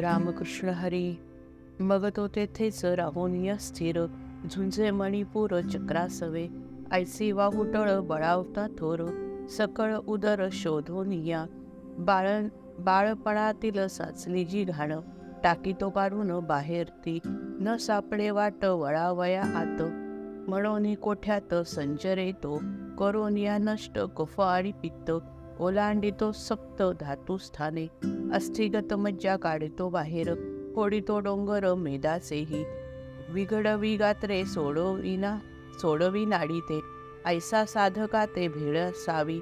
रामकृष्ण हरी. मग तो तेथेच राहोनिया स्थिर. झुंजे मणिपूर चक्रासवे आयसी वाहुटळ बळावता थोर. सकळ उदर शोधून या बाळ बाळपणातील साचली जी घाण. टाकी तो काढून बाहेर ती. न सापडे वाट वळावया आत. म्हणून कोठ्यात संचरे तो. करोनिया नष्ट कफ आणि पित्त. ओलांडितो सप्त धातुस्थाने अस्थिगत मज्जा काढतो बाहेर फोडितो डोंगर मेदासेही. विघडवी गात्रे सोडविना सोडवी नाडी ते ऐसा साधका ते भेळ असावी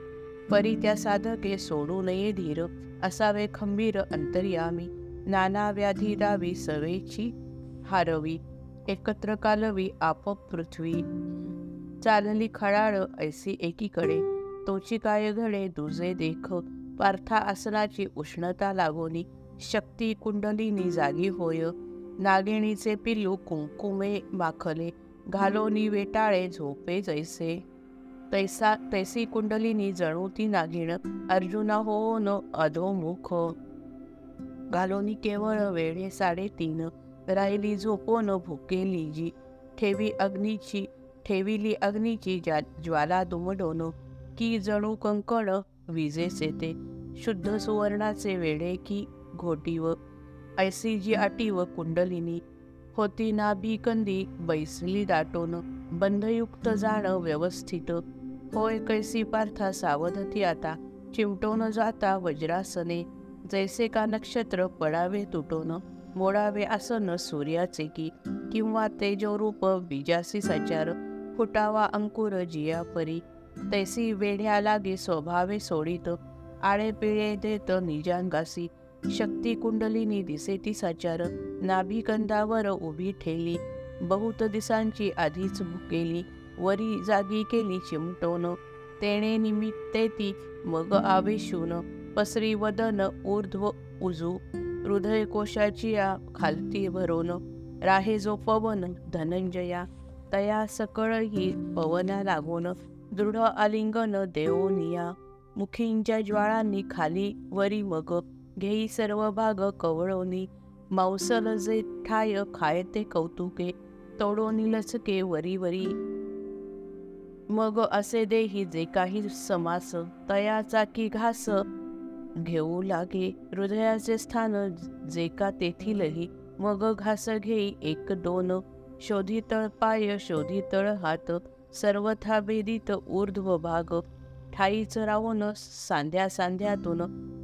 परी त्या साधके सोडू नये धीर असावे खंबीर अंतर्यामी. नाना व्याधी दावी सवेची हारवी. एकत्र कालवी आप पृथ्वी. चालली खळाळ ऐसी एकीकडे तोची काय घडे दुजे देख पार्था आसनाची उष्णता लागोनी शक्ती कुंडलीनी जागी होय नागिणीचे पिल्लू कुंकुमे माखले घालोनी वेटाळे झोपे जैसे। तैसा तैसी कुंडलीनी जणू ती नागिण अर्जुना हो न अधोमुख घालोनी केवळ वेळे साडेतीन राहिली झोपोन भुकेली जी ठेवी अग्नीची ठेविली अग्नीची ज्वाला दुमडोन की जणू कंकण विजेचे ते शुद्ध सुवर्णाचे वेडे की घोटी व ऐसी जी अटीव कुंडलिनी. होती ना कंदी बैसली दाटोन. बंधयुक्त जाण व्यवस्थित. होय कैसी पार्था सावधती आता. चिमटोन जाता वज्रासने. जैसे का नक्षत्र पडावे तुटोन. मोडावे आसन सूर्याचे की. किंवा तेजोरूप बीजासी सचार. फुटावा अंकुर जिया परी तैसी वेढ्या लागे स्वभावे सोडित आळे पिळे देत निजांगासी शक्ती कुंडलिनी दिसे ती साचार नाभिकंदावर उभी ठेली. बहुत दिसांची आधीच भुकेली वरी जागी केली चिमटोन. तेणे निमित्ते ती मग आवेशून पसरी वदन ऊर्ध्व उजू. हृदय कोशाची या खालती भरोन राहे जो पवन धनंजया. तया सकळ ही पवना लागून दृढ आलिंगन देवोनिया मुखींच्या ज्वाळांनी खाली वरी मग घेई सर्व भाग कवळोनी मांसल जे ठाय खायते कौतुके तोडोनी लचके वरी वरी. मग असे देही जे काही समास तयाचा की घास घेऊ लागे हृदयाचे स्थान जे का तेथीलही मग घास घेई एक दोन शोधितळ पाय शोधितळ हात सर्वथा भेदित ऊर्ध्व भाग. ठाईच राहून सांध्या सांध्यातून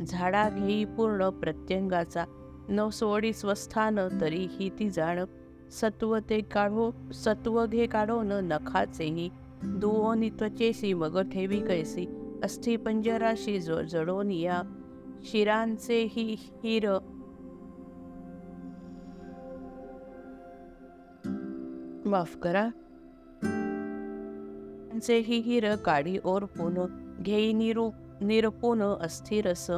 झाडा घेई पूर्ण प्रत्यंगाचा. न सोडी स्वस्थान तरीही ती जाण. सत्व ते काढो सत्व घे काढोन नखाचेही. दुओनी त्वचेसी मग ठेवी कैसी. अस्थि पंजराशी जो जडोन या. शिरांचे ही हिर. माफ करा. त्यांचेही हिर काढी ओरपून घेई निरू निरपून अस्थिरस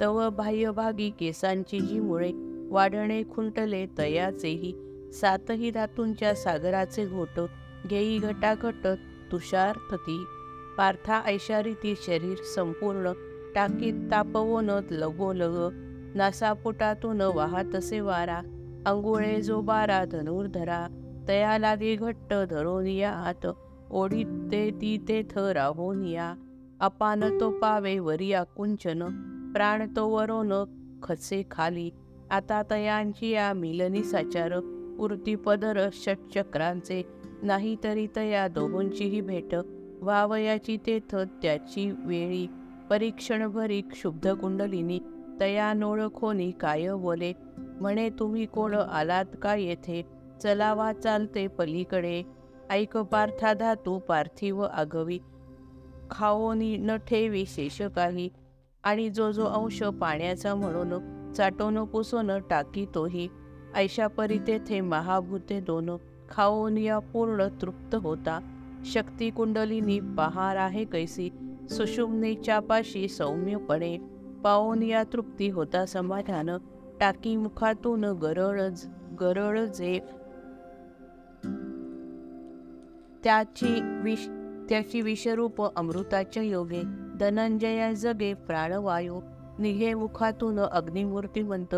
तव बाह्यभागी केसांची जी मुळे वाढणे खुंटले तयाचेही सातही धातूंच्या सागराचे घोट घेई घटाघट तुषारपती पार्था ऐशारीती शरीर संपूर्ण टाकीत तापवोन लगोलग नासापुटातून वाहतसे वारा अंगुळे जो बारा धनुर्धरा तया लागे घट्ट या हात ओढीत ते ती तेथ या अपान तो पावे वरिया कुंचन. प्राण तो वरोन खसे खाली. आता तयांची या मिलनी साचार. उरती पदर षटचक्रांचे. नाही तरी तया दोहोंचीही भेट. वावयाची तेथ त्याची वेळी. परीक्षण भरी क्षुब्ध कुंडलिनी. तया नोळखोनी काय बोले? म्हणे तुम्ही कोण आलात का येथे? चलावा चालते पलीकडे. ऐक पार्था धातू पार्थिव आगवी. खाओनी न ठेवी शेष काही. आणि जो जो अंश पाण्याचा म्हणून चाटोन पुसून टाकी तोही. ऐशा परी तेथे महाभूते दोन. खाओनिया पूर्ण तृप्त होता. शक्ती कुंडलीनी पहार आहे कैसी. सुषुम्नेच्या पाशी सौम्यपणे. पाओनिया तृप्ती होता समाधान. टाकी मुखातून गरळ गरळ जे त्याची विष त्याची विषरूप अमृताच्या योगे धनंजया जगे प्राणवायू निघे मुखातून अग्निमूर्तिवंत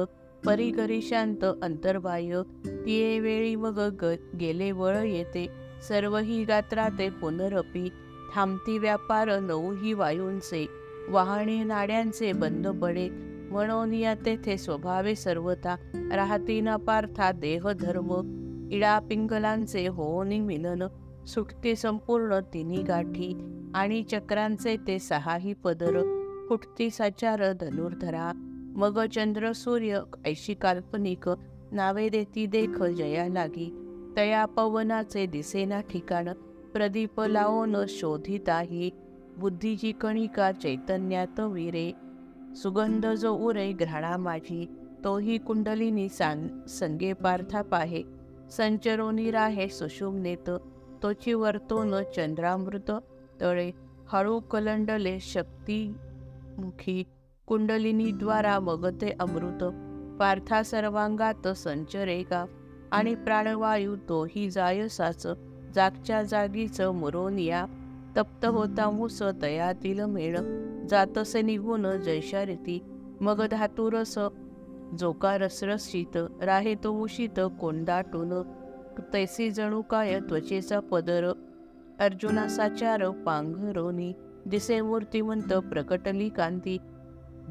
परिघरी शांत अंतर्बाह्य तिये वेळी मग ग गेले वळ येते सर्व ही गात्राते पुनरपी थांबती व्यापार नऊ ही वायूंचे वाहणे नाड्यांचे बंद पडे म्हणून या तेथे स्वभावे सर्वता राहती न पार्था देह धर्म इडा पिंगलांचे होनी मिलन सुटते संपूर्ण तिन्ही गाठी आणि चक्रांचे ते सहाही पदर फुटती साचार धनुर्धरा. मग चंद्र सूर्य ऐशी काल्पनिक नावे देती देख जया लागी. तया पवनाचे दिसेना ठिकाण प्रदीप लावून शोधिताही. बुद्धीची कणिका चैतन्यात विरे. सुगंध जो उरे घ्राणा माझी तोही कुंडलिनी सांग संगे पार्था पाहे. संचरोनी राहे सुषुम्नेत. तोची वर्तोन चंद्रामृत तळे हळू कलंडले शक्तीमुखी कुंडलिनीद्वारा मगते अमृत. पार्था सर्वांगात संचरेगा आणि प्राणवायू तोही जायसाच. जागच्या जागीच मुरोनिया तप्त होता मुस तयातील मेळ. जातसे निघून जैशारिती मग धातुरस जोका रसरसित राहे तो उशीत कोंडाटून. तैसी जणू काय त्वचेचा पदर? अर्जुनासाचार पांघरोनी दिसे मूर्तिमंत प्रकटली कांती.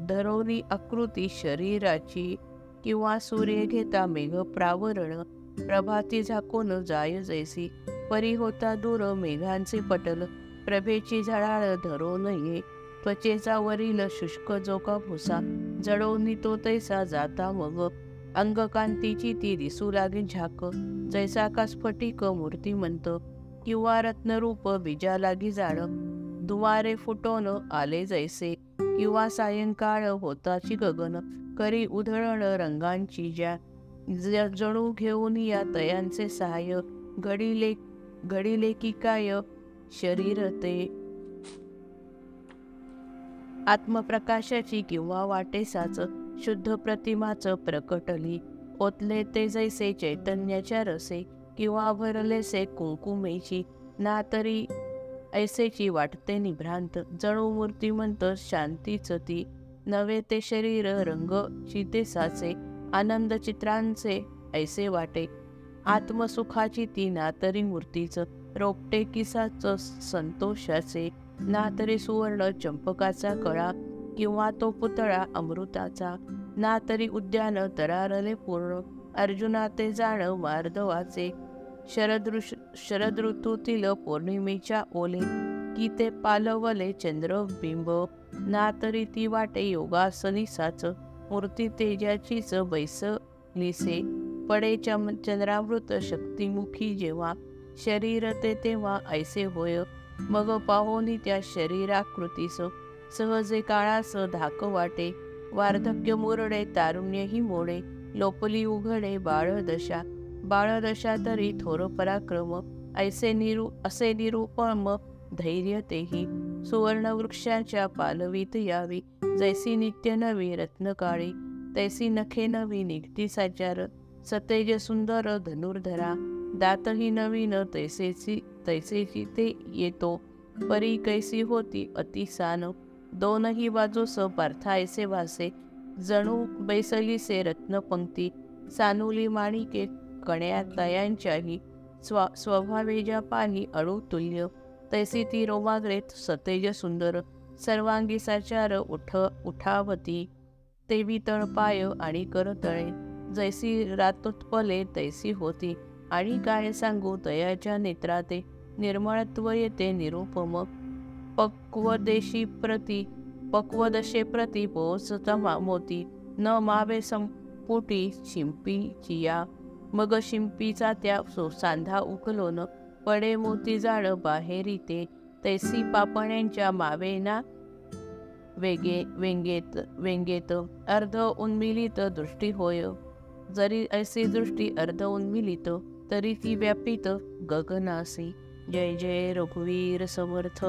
धरोनी आकृती शरीराची किंवा सूर्य घेता मेघ प्रावरण प्रभाती झाकून जाय जैसी. परी होता दूर मेघांचे पटल प्रभेची झळाळ धरो नये त्वचेचा वरील शुष्क जोका भुसा जडवनी तो तैसा जाता मग. अंगकांतीची ती दिसू लागे झाक. जैसा का स्फटिक मूर्तिमंत किंवा रत्नरूप बीजा लागी जाण दुवारे फुटोन आले जैसे किंवा सायंकाळ होताची गगन. करी उधळण रंगांची ज्या जणू घेऊन या तयांचे सहाय घडिले घडिले की काय? शरीर ते. आत्मप्रकाशाची किंवा वाटेसाच. शुद्ध प्रतिमाचं प्रकटली ओतले ते जैसे चैतन्याच्या रसे किंवा भरलेसे कुंकुमेची. ना तरी ऐसेची वाटते निभ्रांत. जणू मूर्तिमंत शांतीच ती. नवे ते शरीर रंग चितेसाचे आनंद चित्रांचे ऐसे वाटे. आत्मसुखाची ती ना तरी मूर्तीच. रोपटे किसाच संतोषाचे. ना तरी सुवर्ण चंपकाचा कळा. किंवा तो पुतळा अमृताचा. ना तरी उद्यान तरारले पूर्ण. अर्जुना ते जाण मार्दवाचे शरदृश शरद ऋतूतील पौर्णिमेच्या ओले की ते पालवले चंद्रबिंब ना तरी ती वाटे योगासनी साच मूर्ती तेजाचीच बैसलीसे. पडे चम चंद्रामृत शक्तिमुखी जेव्हा शरीर ते तेव्हा ऐसे होय. मग पाहोनी त्या शरीराकृतीस सहजे काळास धाक वाटे. वार्धक्य मुरडे तारुण्यही मोडे. लोपली उघडे बाळदशा. बाळदशा तरी थोर पराक्रम. ऐसे निरू असे निरूपम धैर्य तेही. सुवर्ण वृक्षाच्या पालवीत यावी. जैसी नित्य नवी रत्नकाळी. तैसी नखे नवी निघती साचार. सतेज सुंदर धनुर्धरा. दातही नवीन तैसेची तैसेची ते येतो. परी कैसी होती अतिसान. दोनही बाजूस पार्थायसे वासे जणू बैसलीसे रत्नपंक्ती सानुली माणिके कण्या तयांच्याही. स्व स्वभावेजा पाही अणुतुल्य तैसी ती रोमाग्रेत सतेज सुंदर. सर्वांगी साचार उठ उठावती. तेवी तळपाय आणि करतळे जैसी रातोत्पले तैसी होती. आणि काय सांगू तयाच्या नेत्राते. निर्मळत्व येते निरुपम. पक्वदेशी प्रती पक्वदशे प्रती पोचता मोती. न मावे संपुटी शिंपी चिया. मग शिंपीचा त्या सांधा उकलोन पडे मोती झाडं बाहेरी ते. तैसी पापण्यांच्या मावेना वेगे वेंगेत वेंगेत अर्ध उन्मिलित दृष्टी होय. जरी ऐसी दृष्टी अर्ध उन्मिलित तरी ती व्यापित गगनासी. जय जय रघुवीर समर्थ.